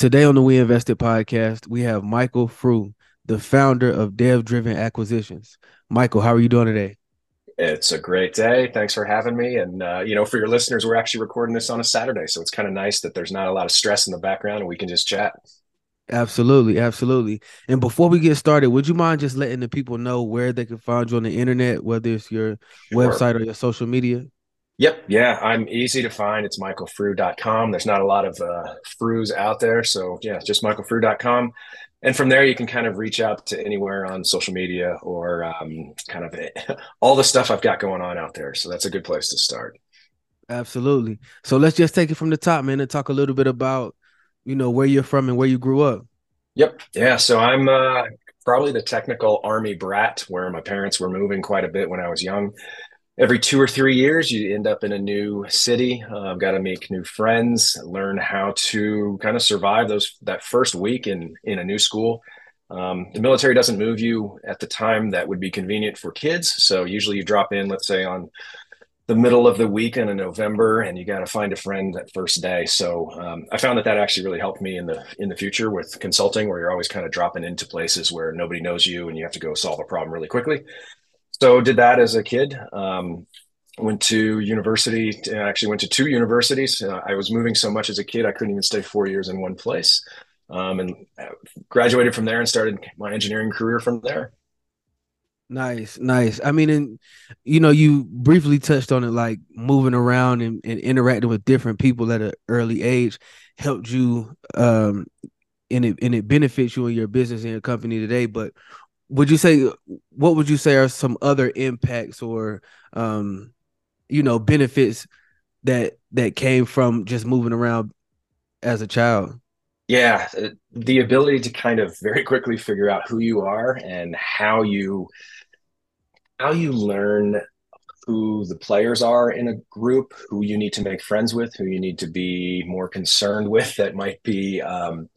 Today on the We Invested podcast, we have Michael Frew, the founder of Dev Driven Acquisitions. Michael, how are you doing today? It's a great day. Thanks for having me. And, uh, you know, for your listeners, we're actually recording this on a Saturday. So it's kind of nice that there's not a lot of stress in the background and we can just chat. Absolutely. Absolutely. And before we get started, would you mind just letting the people know where they can find you on the internet, whether it's your sure. website or your social media? Yep. Yeah. I'm easy to find. It's michaelfrew.com. There's not a lot of uh, Frews out there. So, yeah, just michaelfrew.com. And from there, you can kind of reach out to anywhere on social media or um, kind of all the stuff I've got going on out there. So, that's a good place to start. Absolutely. So, let's just take it from the top, man, and talk a little bit about, you know, where you're from and where you grew up. Yep. Yeah. So, I'm uh, probably the technical army brat where my parents were moving quite a bit when I was young every two or three years you end up in a new city. Uh, got to make new friends learn how to kind of survive those that first week in in a new school. Um, the military doesn't move you at the time that would be convenient for kids. So usually you drop in let's say on the middle of the week in november and you got to find a friend that first day. So um, i found that that actually really helped me in the in the future with consulting where you're always kind of dropping into places where nobody knows you and you have to go solve a problem really quickly so did that as a kid. Um, went to university. Actually, went to two universities. Uh, I was moving so much as a kid, I couldn't even stay four years in one place. Um, and uh, graduated from there and started my engineering career from there. Nice, nice. I mean, and you know, you briefly touched on it, like moving around and, and interacting with different people at an early age helped you, um, and it and it benefits you in your business and your company today. But would you say what would you say are some other impacts or um you know benefits that that came from just moving around as a child? Yeah the ability to kind of very quickly figure out who you are and how you how you learn who the players are in a group who you need to make friends with who you need to be more concerned with that might be um,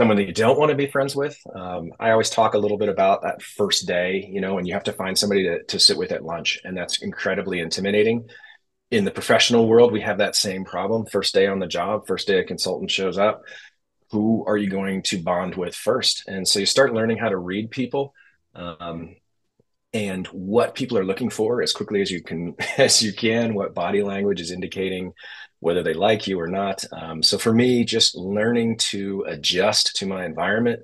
someone that you don't want to be friends with. Um, I always talk a little bit about that first day, you know, and you have to find somebody to, to sit with at lunch, and that's incredibly intimidating. In the professional world, we have that same problem. First day on the job, first day a consultant shows up. Who are you going to bond with first? And so you start learning how to read people. Um, and what people are looking for as quickly as you can as you can what body language is indicating whether they like you or not. Um, so for me, just learning to adjust to my environment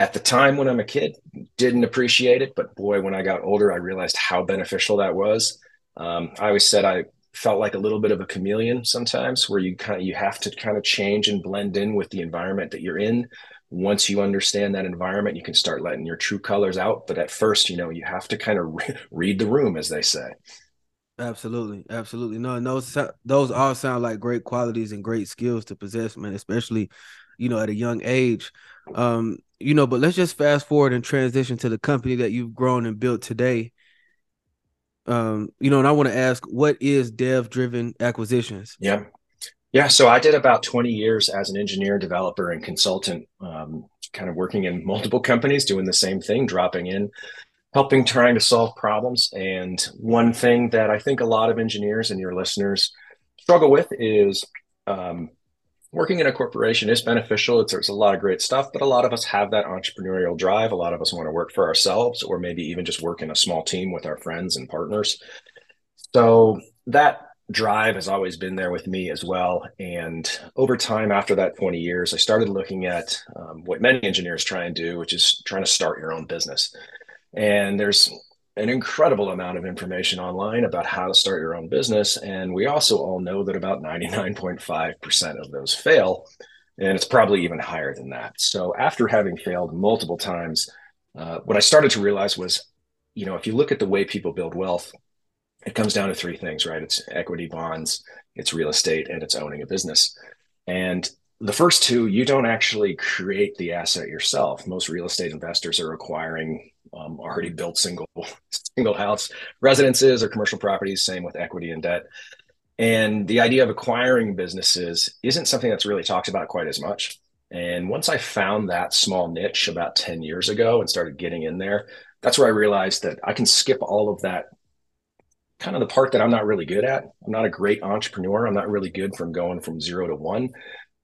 at the time when I'm a kid, didn't appreciate it. But boy, when I got older, I realized how beneficial that was. Um, I always said I felt like a little bit of a chameleon sometimes where you kind of you have to kind of change and blend in with the environment that you're in once you understand that environment you can start letting your true colors out but at first you know you have to kind of re- read the room as they say Absolutely, absolutely. No, those those all sound like great qualities and great skills to possess, man. Especially, you know, at a young age. Um, you know, but let's just fast forward and transition to the company that you've grown and built today. Um, you know, and I want to ask, what is Dev Driven Acquisitions? Yeah, yeah. So I did about twenty years as an engineer, developer, and consultant. Um, kind of working in multiple companies, doing the same thing, dropping in helping trying to solve problems. And one thing that I think a lot of engineers and your listeners struggle with is um, working in a corporation is beneficial. It's, there's a lot of great stuff, but a lot of us have that entrepreneurial drive. A lot of us want to work for ourselves or maybe even just work in a small team with our friends and partners. So that drive has always been there with me as well. And over time, after that 20 years, I started looking at um, what many engineers try and do, which is trying to start your own business. And there's an incredible amount of information online about how to start your own business. And we also all know that about 99.5% of those fail. And it's probably even higher than that. So after having failed multiple times, uh, what I started to realize was, you know, if you look at the way people build wealth, it comes down to three things, right? It's equity bonds, it's real estate, and it's owning a business. And the first two, you don't actually create the asset yourself. Most real estate investors are acquiring um, already built single single house residences or commercial properties. Same with equity and debt. And the idea of acquiring businesses isn't something that's really talked about quite as much. And once I found that small niche about 10 years ago and started getting in there, that's where I realized that I can skip all of that kind of the part that I'm not really good at. I'm not a great entrepreneur. I'm not really good from going from zero to one.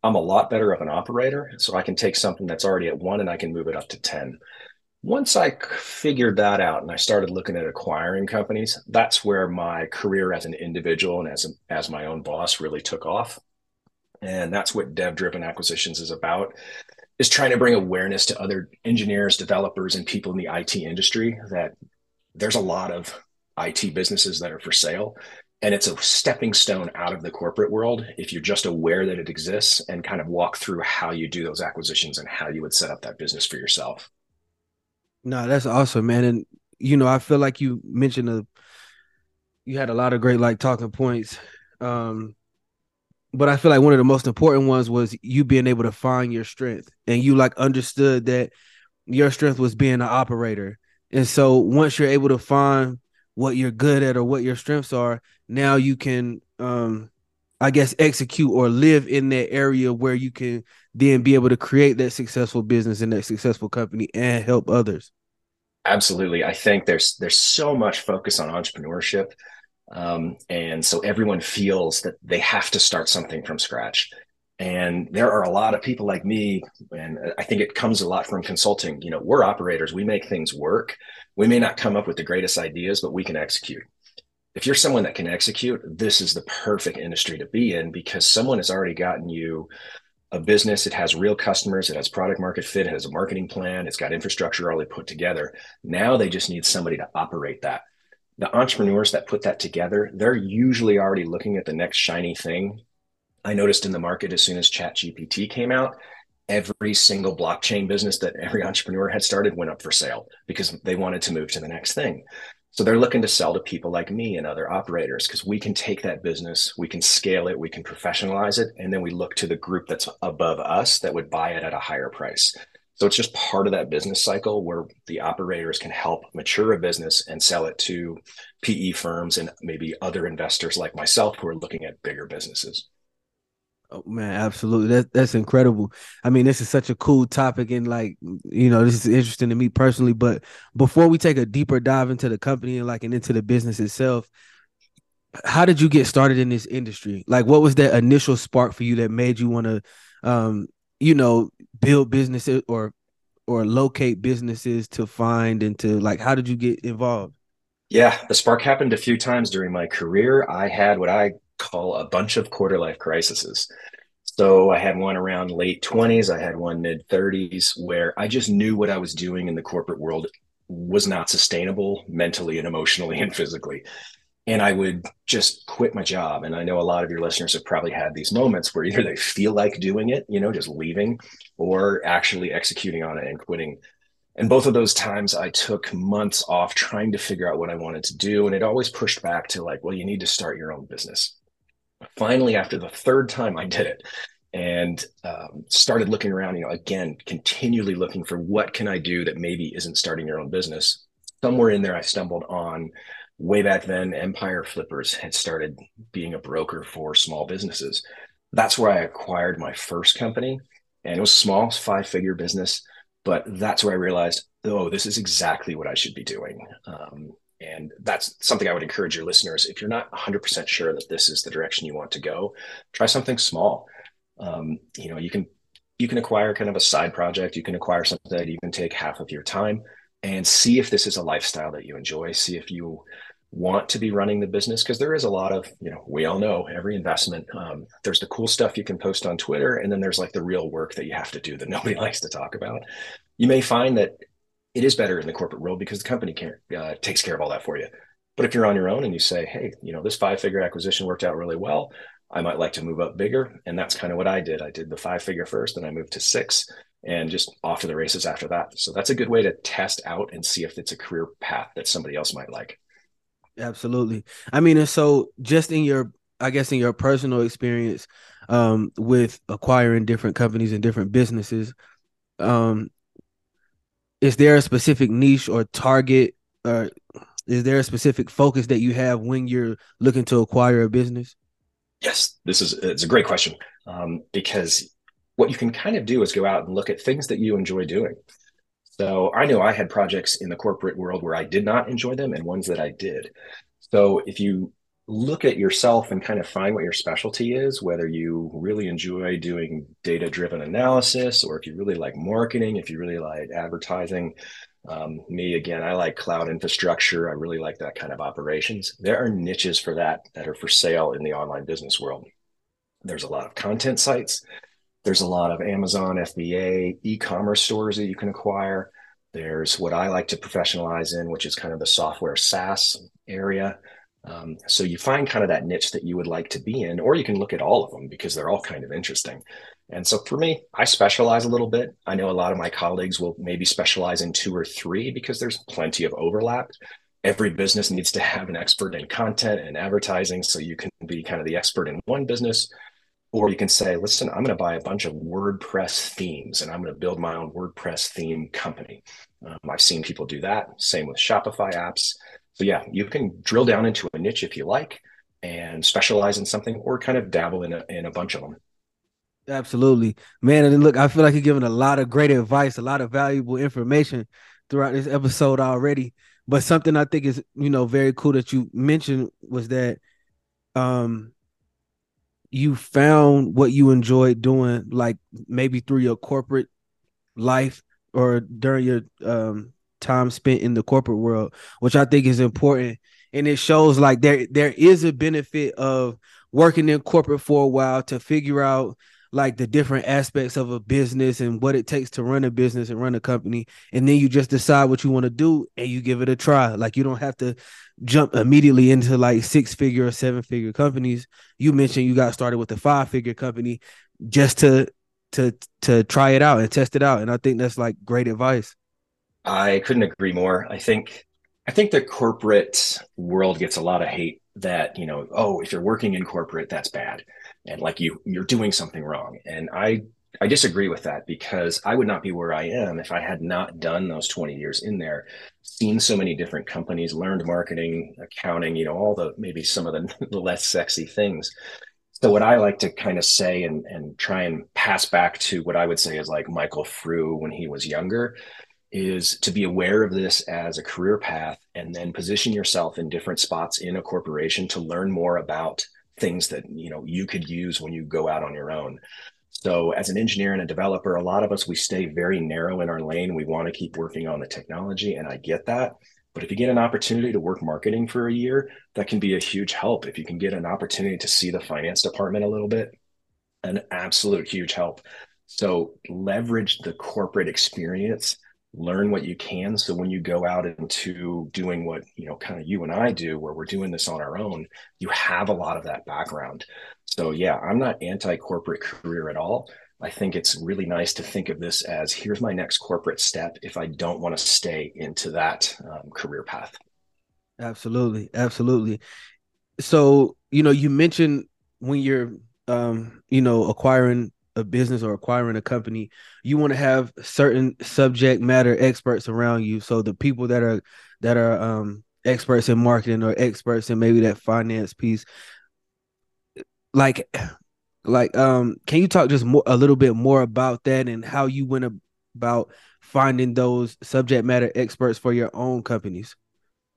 I'm a lot better of an operator. So I can take something that's already at one and I can move it up to 10. Once I figured that out and I started looking at acquiring companies, that's where my career as an individual and as, a, as my own boss really took off. And that's what dev driven acquisitions is about is trying to bring awareness to other engineers, developers, and people in the IT industry that there's a lot of IT businesses that are for sale. And it's a stepping stone out of the corporate world if you're just aware that it exists and kind of walk through how you do those acquisitions and how you would set up that business for yourself. No, that's awesome, man. And you know, I feel like you mentioned a you had a lot of great like talking points. Um, but I feel like one of the most important ones was you being able to find your strength and you like understood that your strength was being an operator. And so once you're able to find what you're good at or what your strengths are, now you can um I guess execute or live in that area where you can then be able to create that successful business and that successful company and help others. Absolutely. I think there's there's so much focus on entrepreneurship um, and so everyone feels that they have to start something from scratch. And there are a lot of people like me, and I think it comes a lot from consulting. You know, we're operators, we make things work. We may not come up with the greatest ideas, but we can execute. If you're someone that can execute, this is the perfect industry to be in because someone has already gotten you a business. It has real customers, it has product market fit, it has a marketing plan, it's got infrastructure already put together. Now they just need somebody to operate that the entrepreneurs that put that together, they're usually already looking at the next shiny thing. I noticed in the market as soon as Chat GPT came out, every single blockchain business that every entrepreneur had started went up for sale because they wanted to move to the next thing. So they're looking to sell to people like me and other operators because we can take that business, we can scale it, we can professionalize it, and then we look to the group that's above us that would buy it at a higher price. So it's just part of that business cycle where the operators can help mature a business and sell it to PE firms and maybe other investors like myself who are looking at bigger businesses. Oh man, absolutely. That that's incredible. I mean, this is such a cool topic and like, you know, this is interesting to me personally, but before we take a deeper dive into the company and like and into the business itself, how did you get started in this industry? Like what was that initial spark for you that made you want to um you know, build businesses or or locate businesses to find and to like how did you get involved? Yeah, the spark happened a few times during my career. I had what I call a bunch of quarter life crises. So I had one around late 20s, I had one mid 30s where I just knew what I was doing in the corporate world was not sustainable mentally and emotionally and physically and I would just quit my job. And I know a lot of your listeners have probably had these moments where either they feel like doing it, you know, just leaving, or actually executing on it and quitting. And both of those times, I took months off trying to figure out what I wanted to do. And it always pushed back to like, well, you need to start your own business. Finally, after the third time I did it, and um, started looking around, you know, again, continually looking for what can I do that maybe isn't starting your own business. Somewhere in there, I stumbled on way back then, Empire Flippers had started being a broker for small businesses. That's where I acquired my first company. And it was small, five figure business. But that's where I realized, oh, this is exactly what I should be doing. Um, and that's something I would encourage your listeners. If you're not 100% sure that this is the direction you want to go, try something small. Um, you know, you can you can acquire kind of a side project. You can acquire something that even take half of your time and see if this is a lifestyle that you enjoy. See if you want to be running the business because there is a lot of you know we all know every investment um, there's the cool stuff you can post on twitter and then there's like the real work that you have to do that nobody likes to talk about you may find that it is better in the corporate world because the company care, uh, takes care of all that for you. But if you're on your own and you say hey you know this five figure acquisition worked out really well. I might like to move up bigger. And that's kind of what i did. I did the five figure first then i moved to six and just off to the races after that. So that's a good way to test out and see if it's a career path that somebody else might like. Absolutely. I mean, and so just in your, I guess, in your personal experience um, with acquiring different companies and different businesses, um, is there a specific niche or target, or is there a specific focus that you have when you're looking to acquire a business? Yes, this is it's a great question um, because what you can kind of do is go out and look at things that you enjoy doing. So I know I had projects in the corporate world where I did not enjoy them and ones that I did. So if you look at yourself and kind of find what your specialty is, whether you really enjoy doing data driven analysis or if you really like marketing, if you really like advertising. Um, me, again, I like cloud infrastructure. I really like that kind of operations. There are niches for that that are for sale in the online business world. There's a lot of content sites. There's a lot of Amazon, FBA, e commerce stores that you can acquire. There's what I like to professionalize in, which is kind of the software SaaS area. Um, so you find kind of that niche that you would like to be in, or you can look at all of them because they're all kind of interesting. And so for me, I specialize a little bit. I know a lot of my colleagues will maybe specialize in two or three because there's plenty of overlap. Every business needs to have an expert in content and advertising. So you can be kind of the expert in one business, or you can say, listen, I'm going to buy a bunch of WordPress themes and I'm going to build my own WordPress theme company. Um, I've seen people do that. Same with Shopify apps. So yeah, you can drill down into a niche if you like and specialize in something or kind of dabble in a, in a bunch of them. Absolutely, man. And look, I feel like you're giving a lot of great advice, a lot of valuable information throughout this episode already. But something I think is, you know, very cool that you mentioned was that um you found what you enjoyed doing, like maybe through your corporate life or during your um time spent in the corporate world, which I think is important. And it shows like there there is a benefit of working in corporate for a while to figure out like the different aspects of a business and what it takes to run a business and run a company. And then you just decide what you want to do and you give it a try. Like you don't have to jump immediately into like six figure or seven figure companies. You mentioned you got started with a five figure company just to to to try it out and test it out. And i think that's like great advice i couldn't agree more. I think i think the corporate world gets a lot of hate that you know oh if you're working in corporate that's bad. And like you you're doing something wrong. And i i disagree with that because i would not be where i am if i had not done those 20 years in there seen so many different companies learned marketing accounting you know all the maybe some of the, the less sexy things. So what i like to kind of say and and try and pass back to what i would say is like michael frew when he was younger is to be aware of this as a career path and then position yourself in different spots in a corporation to learn more about things that you know you could use when you go out on your own. So as an engineer and a developer a lot of us we stay very narrow in our lane. We want to keep working on the technology and i get that. But if you get an opportunity to work marketing for a year that can be a huge help. If you can get an opportunity to see the finance department a little bit an absolute huge help. So leverage the corporate experience learn what you can. So when you go out into doing what you know kind of you and i do where we're doing this on our own you have a lot of that background. So yeah i'm not anti-corporate career at all. I think it's really nice to think of this as here's my next corporate step if i don't want to stay into that um, career path. Absolutely absolutely. So you know you mentioned when you're um you know acquiring a business or acquiring a company, you want to have certain subject matter experts around you. So the people that are that are um experts in marketing or experts in maybe that finance piece, like like um can you talk just more a little bit more about that and how you went about finding those subject matter experts for your own companies?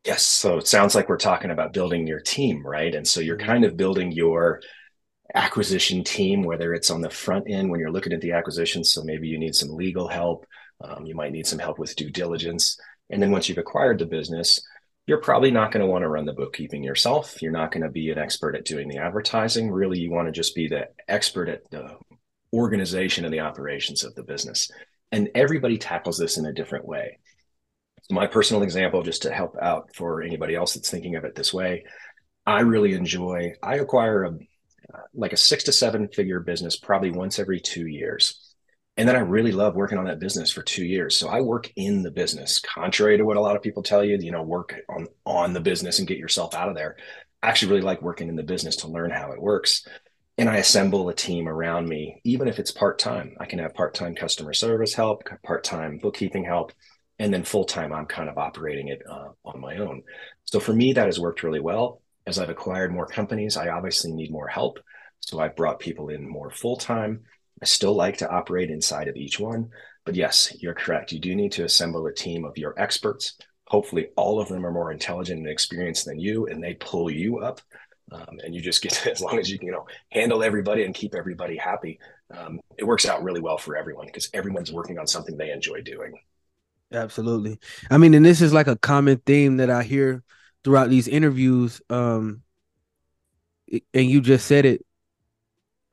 Yes. So it sounds like we're talking about building your team, right? And so you're mm-hmm. kind of building your acquisition team, whether it's on the front end when you're looking at the acquisition. So maybe you need some legal help. Um, you might need some help with due diligence. And then once you've acquired the business, you're probably not going to want to run the bookkeeping yourself. You're not going to be an expert at doing the advertising. Really, you want to just be the expert at the organization and the operations of the business. And everybody tackles this in a different way. My personal example, just to help out for anybody else that's thinking of it this way, I really enjoy, I acquire a like a six to seven figure business probably once every two years. And then I really love working on that business for two years. So I work in the business, contrary to what a lot of people tell you, you know, work on on the business and get yourself out of there. I actually really like working in the business to learn how it works. And I assemble a team around me, even if it's part time. I can have part time customer service help, part time bookkeeping help, and then full time, I'm kind of operating it uh, on my own. So for me, that has worked really well as I've acquired more companies, I obviously need more help. So I've brought people in more full time. I still like to operate inside of each one. But yes, you're correct. You do need to assemble a team of your experts. Hopefully, all of them are more intelligent and experienced than you, and they pull you up. Um, and you just get to, as long as you can, you know, handle everybody and keep everybody happy, um, it works out really well for everyone because everyone's working on something they enjoy doing. Absolutely. I mean, and this is like a common theme that I hear throughout these interviews. Um, and you just said it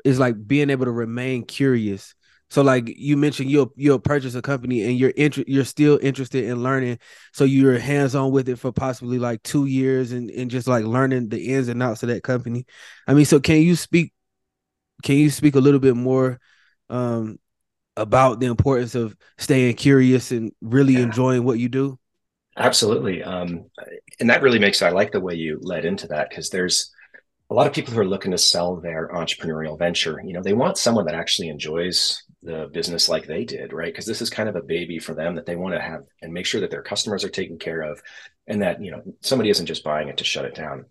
is like being able to remain curious. So like you mentioned you'll you'll purchase a company and you're inter- you're still interested in learning. So you're hands on with it for possibly like two years and, and just like learning the ins and outs of that company. I mean, so can you speak can you speak a little bit more um about the importance of staying curious and really yeah. enjoying what you do? Absolutely. Um, and that really makes I like the way you led into that because there's a lot of people who are looking to sell their entrepreneurial venture. You know, they want someone that actually enjoys the business like they did, right? Because this is kind of a baby for them that they want to have and make sure that their customers are taken care of and that, you know, somebody isn't just buying it to shut it down.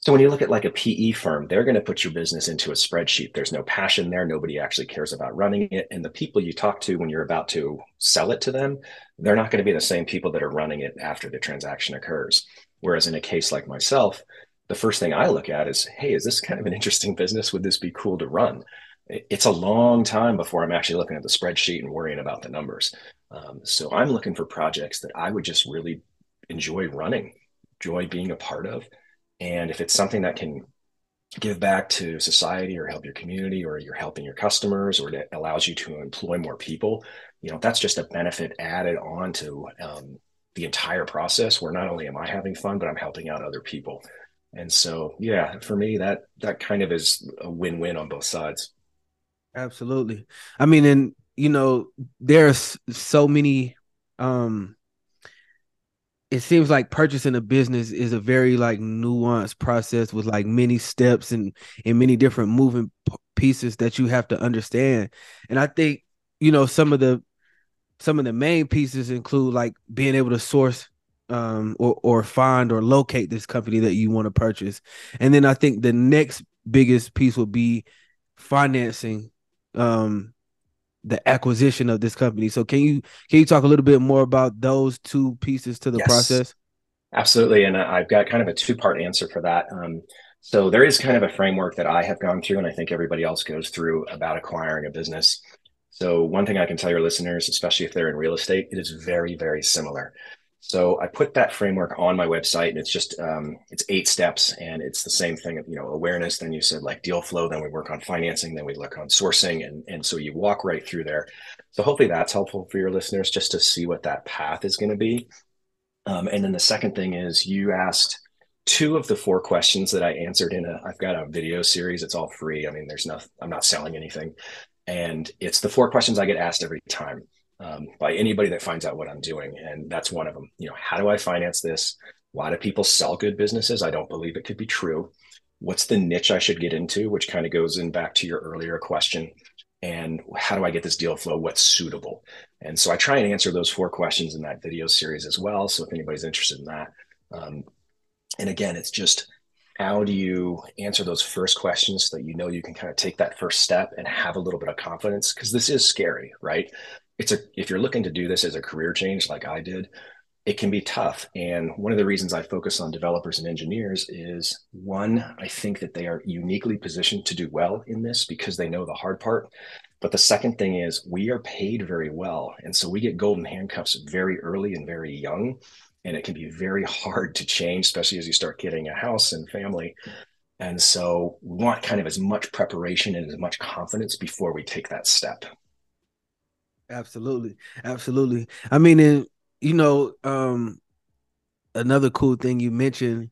So when you look at like a PE firm, they're going to put your business into a spreadsheet. There's no passion there. Nobody actually cares about running it. And the people you talk to when you're about to sell it to them, they're not going to be the same people that are running it after the transaction occurs. Whereas in a case like myself, the first thing I look at is, hey, is this kind of an interesting business? Would this be cool to run? It's a long time before I'm actually looking at the spreadsheet and worrying about the numbers. Um, so I'm looking for projects that I would just really enjoy running, enjoy being a part of and if it's something that can give back to society or help your community or you're helping your customers or it allows you to employ more people, you know, that's just a benefit added on to um, the entire process where not only am I having fun, but I'm helping out other people. And so, yeah, for me, that that kind of is a win-win on both sides. Absolutely. I mean, and you know, there's so many um it seems like purchasing a business is a very like nuanced process with like many steps and and many different moving pieces that you have to understand and i think you know some of the some of the main pieces include like being able to source um or or find or locate this company that you want to purchase and then i think the next biggest piece would be financing um the acquisition of this company. So can you can you talk a little bit more about those two pieces to the yes, process? Absolutely, and I've got kind of a two part answer for that. Um, so there is kind of a framework that I have gone through, and I think everybody else goes through about acquiring a business. So one thing I can tell your listeners, especially if they're in real estate, it is very very similar. So I put that framework on my website, and it's just um, it's eight steps, and it's the same thing. Of you know, awareness. Then you said like deal flow. Then we work on financing. Then we look on sourcing, and and so you walk right through there. So hopefully that's helpful for your listeners just to see what that path is going to be. Um, and then the second thing is you asked two of the four questions that I answered in a. I've got a video series. It's all free. I mean, there's no. I'm not selling anything, and it's the four questions I get asked every time um, by anybody that finds out what I'm doing. And that's one of them. You know, how do I finance this? Why do people sell good businesses? I don't believe it could be true. What's the niche I should get into, which kind of goes in back to your earlier question. And how do I get this deal flow? What's suitable? And so I try and answer those four questions in that video series as well. So if anybody's interested in that, um, and again, it's just how do you answer those first questions so that you know you can kind of take that first step and have a little bit of confidence because this is scary, right? It's a if you're looking to do this as a career change like I did, it can be tough. And one of the reasons I focus on developers and engineers is one, I think that they are uniquely positioned to do well in this because they know the hard part. But the second thing is we are paid very well. And so we get golden handcuffs very early and very young. And it can be very hard to change, especially as you start getting a house and family. And so we want kind of as much preparation and as much confidence before we take that step. Absolutely. Absolutely. I mean, and, you know, um, another cool thing you mentioned,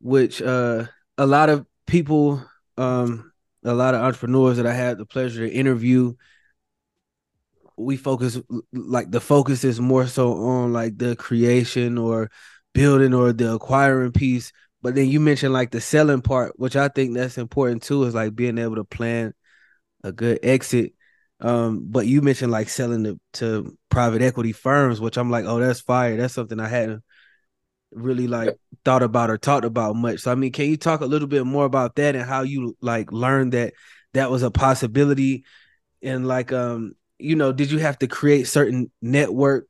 which uh, a lot of people, um, a lot of entrepreneurs that I had the pleasure to interview, we focus like the focus is more so on like the creation or building or the acquiring piece. But then you mentioned like the selling part, which I think that's important too, is like being able to plan a good exit um, but you mentioned like selling to, to private equity firms, which I'm like, oh, that's fire. That's something I hadn't really like thought about or talked about much. So I mean, can you talk a little bit more about that and how you like learned that that was a possibility? And like, um, you know, did you have to create certain network?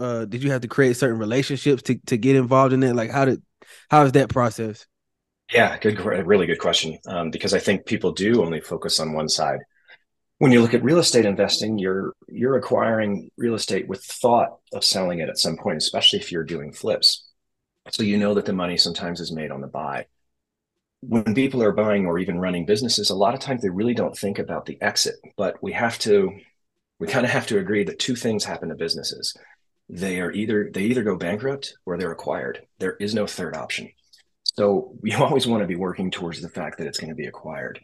Uh, did you have to create certain relationships to to get involved in it? Like, how did how is that process? Yeah, good, really good question. Um, because I think people do only focus on one side. When you look at real estate investing, you're you're acquiring real estate with thought of selling it at some point, especially if you're doing flips. So you know that the money sometimes is made on the buy. When people are buying or even running businesses, a lot of times they really don't think about the exit. But we have to, we kind of have to agree that two things happen to businesses. They are either they either go bankrupt or they're acquired. There is no third option. So you always want to be working towards the fact that it's going to be acquired.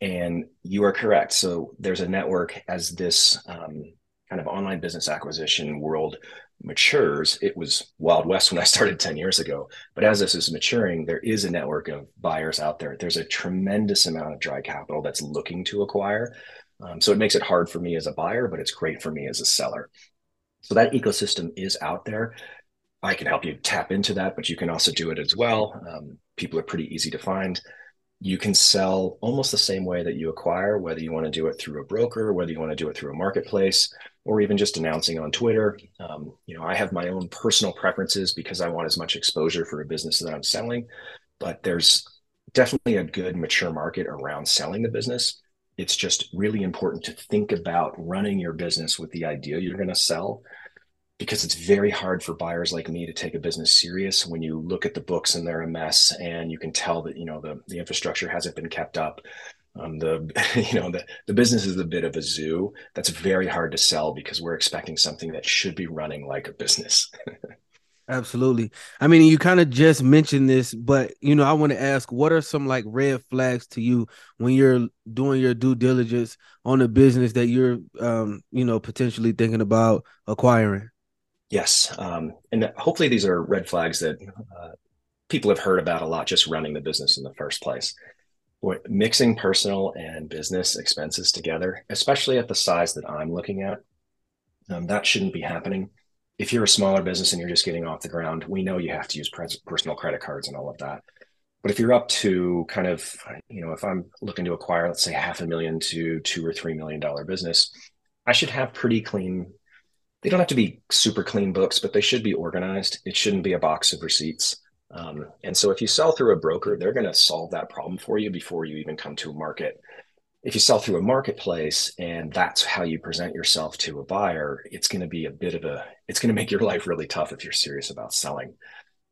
And you are correct. So there's a network as this um, kind of online business acquisition world matures. It was Wild West when I started 10 years ago. But as this is maturing, there is a network of buyers out there. There's a tremendous amount of dry capital that's looking to acquire. Um, so it makes it hard for me as a buyer, but it's great for me as a seller. So that ecosystem is out there. I can help you tap into that, but you can also do it as well. Um, people are pretty easy to find. You can sell almost the same way that you acquire, whether you want to do it through a broker, whether you want to do it through a marketplace, or even just announcing on Twitter. Um, you know, I have my own personal preferences because I want as much exposure for a business that I'm selling. But there's definitely a good mature market around selling the business. It's just really important to think about running your business with the idea you're going to sell because it's very hard for buyers like me to take a business serious when you look at the books and they're a mess and you can tell that you know the, the infrastructure hasn't been kept up. Um, the you know the, the business is a bit of a zoo. That's very hard to sell because we're expecting something that should be running like a business. Absolutely. I mean you kind of just mentioned this but you know i want to ask what are some like red flags to you when you're doing your due diligence on a business that you're um you know potentially thinking about acquiring Yes, um, and hopefully these are red flags that uh, people have heard about a lot just running the business in the first place. Mixing personal and business expenses together, especially at the size that I'm looking at, um, that shouldn't be happening. If you're a smaller business and you're just getting off the ground, we know you have to use personal credit cards and all of that. But if you're up to kind of, you know, if I'm looking to acquire, let's say half a million to two or three million dollar business, I should have pretty clean they don't have to be super clean books, but they should be organized. It shouldn't be a box of receipts. Um, and so if you sell through a broker, they're going to solve that problem for you before you even come to a market. If you sell through a marketplace and that's how you present yourself to a buyer, it's going to be a bit of a, it's going to make your life really tough if you're serious about selling.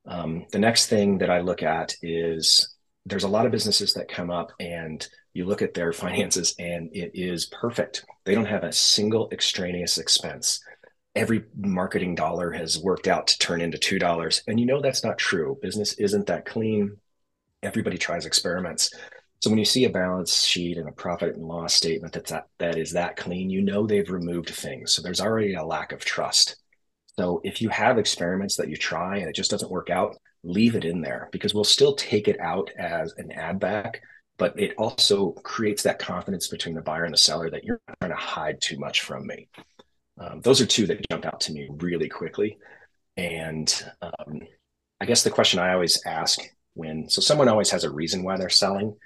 Um, the next thing that I look at is there's a lot of businesses that come up and you look at their finances and it is perfect. They don't have a single extraneous expense every marketing dollar has worked out to turn into two dollars. And you know that's not true. Business isn't that clean. Everybody tries experiments. So when you see a balance sheet and a profit and loss statement that's that, that is that clean you know they've removed things. So there's already a lack of trust. So if you have experiments that you try and it just doesn't work out leave it in there because we'll still take it out as an add back but it also creates that confidence between the buyer and the seller that you're trying to hide too much from me um, those are two that jumped out to me really quickly. And um, I guess the question I always ask when, so someone always has a reason why they're selling.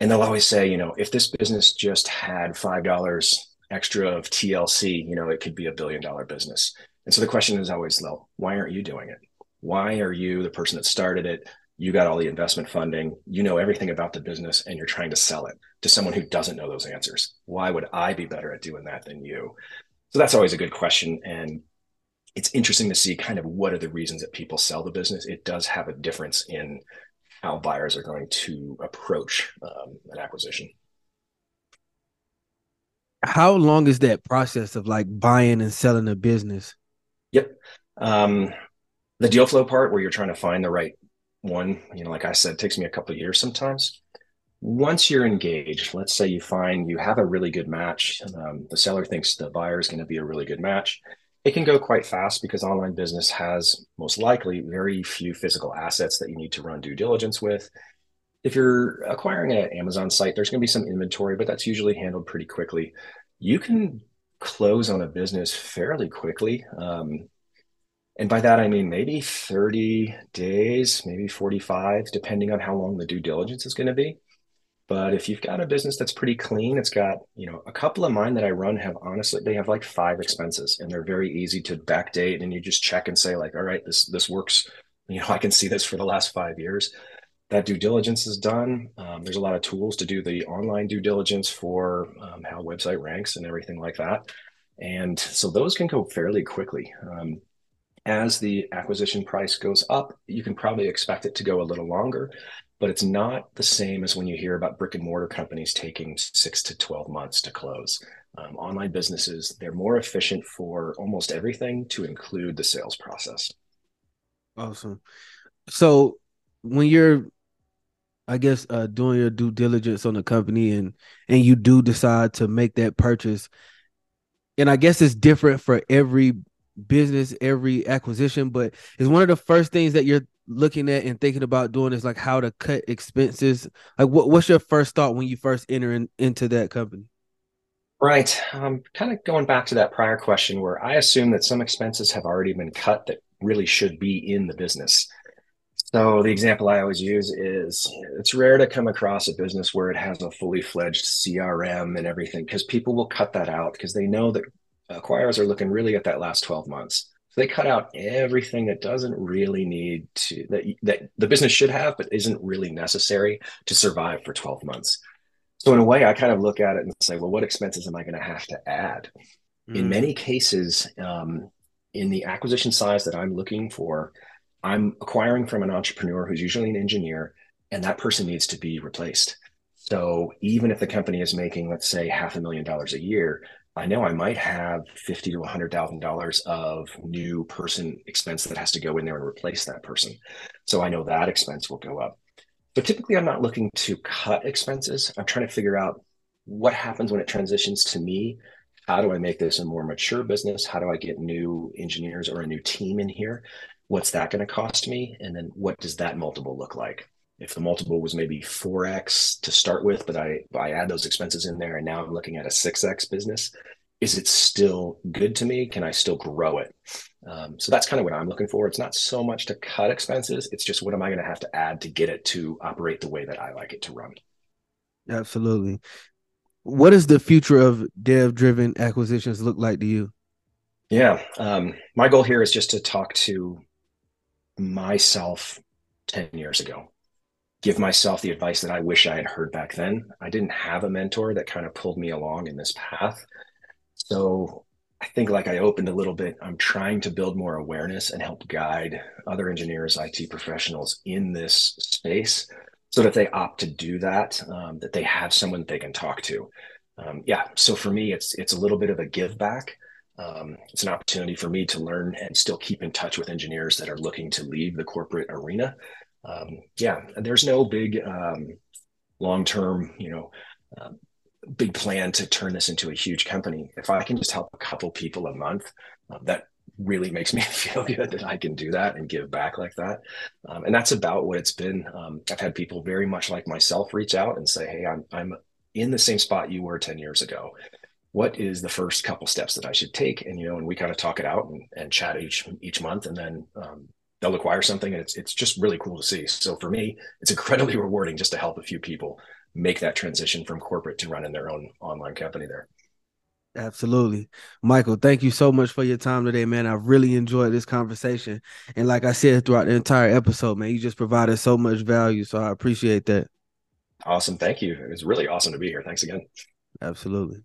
And they'll always say, you know, if this business just had $5 extra of TLC, you know, it could be a billion dollar business. And so the question is always, though, why aren't you doing it? Why are you the person that started it? You got all the investment funding, you know everything about the business, and you're trying to sell it to someone who doesn't know those answers. Why would I be better at doing that than you? So that's always a good question. And it's interesting to see kind of what are the reasons that people sell the business. It does have a difference in how buyers are going to approach um, an acquisition. How long is that process of like buying and selling a business? Yep. Um, the deal flow part where you're trying to find the right one, you know, like I said, takes me a couple of years sometimes once you're engaged, let's say you find you have a really good match, um, the seller thinks the buyer is going to be a really good match. It can go quite fast because online business has most likely very few physical assets that you need to run due diligence with. If you're acquiring an Amazon site, there's going to be some inventory, but that's usually handled pretty quickly. You can close on a business fairly quickly. Um, and by that, I mean maybe 30 days, maybe 45, depending on how long the due diligence is going to be. But if you've got a business that's pretty clean, it's got, you know, a couple of mine that I run have honestly, they have like five expenses and they're very easy to backdate. And you just check and say, like, all right, this this works. you know, I can see this for the last five years. That due diligence is done. Um, there's a lot of tools to do the online due diligence for um, how website ranks and everything like that. And so those can go fairly quickly. Um, as the acquisition price goes up, you can probably expect it to go a little longer, but it's not the same as when you hear about brick and mortar companies taking six to 12 months to close. Um, online businesses, they're more efficient for almost everything to include the sales process. Awesome. So when you're I guess uh, doing your due diligence on the company and and you do decide to make that purchase, and I guess it's different for every business, every acquisition, but is one of the first things that you're looking at and thinking about doing is like how to cut expenses. Like, what, what's your first thought when you first enter in, into that company? Right. Um, kind of going back to that prior question where I assume that some expenses have already been cut that really should be in the business. So the example I always use is it's rare to come across a business where it has a fully fledged CRM and everything because people will cut that out because they know that acquirers are looking really at that last 12 months. So they cut out everything that doesn't really need to that that the business should have, but isn't really necessary to survive for 12 months. So in a way, I kind of look at it and say, well, what expenses am I going to have to add? Mm. In many cases, um, in the acquisition size that I'm looking for, I'm acquiring from an entrepreneur who's usually an engineer, and that person needs to be replaced. So even if the company is making, let's say, half a million dollars a year, I know I might have fifty to hundred thousand dollars of new person expense that has to go in there and replace that person. So I know that expense will go up. But typically, I'm not looking to cut expenses. I'm trying to figure out what happens when it transitions to me. How do I make this a more mature business? How do I get new engineers or a new team in here? What's that going to cost me? And then what does that multiple look like? If the multiple was maybe 4x to start with but i i add those expenses in there and now i'm looking at a 6x business is it still good to me? Can i still grow it? Um, so that's kind of what i'm looking for. It's not so much to cut expenses it's just what am i going to have to add to get it to operate the way that i like it to run? Absolutely. What does the future of dev driven acquisitions look like to you? Yeah um, my goal here is just to talk to myself 10 years ago give myself the advice that I wish I had heard back then. I didn't have a mentor that kind of pulled me along in this path. So I think, like I opened a little bit, I'm trying to build more awareness and help guide other engineers, IT professionals in this space so that they opt to do that, um, that they have someone they can talk to. Um, yeah. So for me, it's it's a little bit of a give back. Um, it's an opportunity for me to learn and still keep in touch with engineers that are looking to leave the corporate arena um, yeah, there's no big um, long term, you know, uh, big plan to turn this into a huge company. If I can just help a couple people a month, uh, that really makes me feel good that I can do that and give back like that. Um, and that's about what it's been. Um, I've had people very much like myself reach out and say, Hey, I'm, I'm in the same spot you were 10 years ago. What is the first couple steps that I should take? And, you know, and we kind of talk it out and, and chat each, each month. And then, um, they'll acquire something and it's it's just really cool to see. So for me, it's incredibly rewarding just to help a few people make that transition from corporate to running their own online company there. Absolutely. Michael, thank you so much for your time today, man. I really enjoyed this conversation. And like I said throughout the entire episode, man, you just provided so much value. So I appreciate that. Awesome. Thank you. It was really awesome to be here. Thanks again. Absolutely.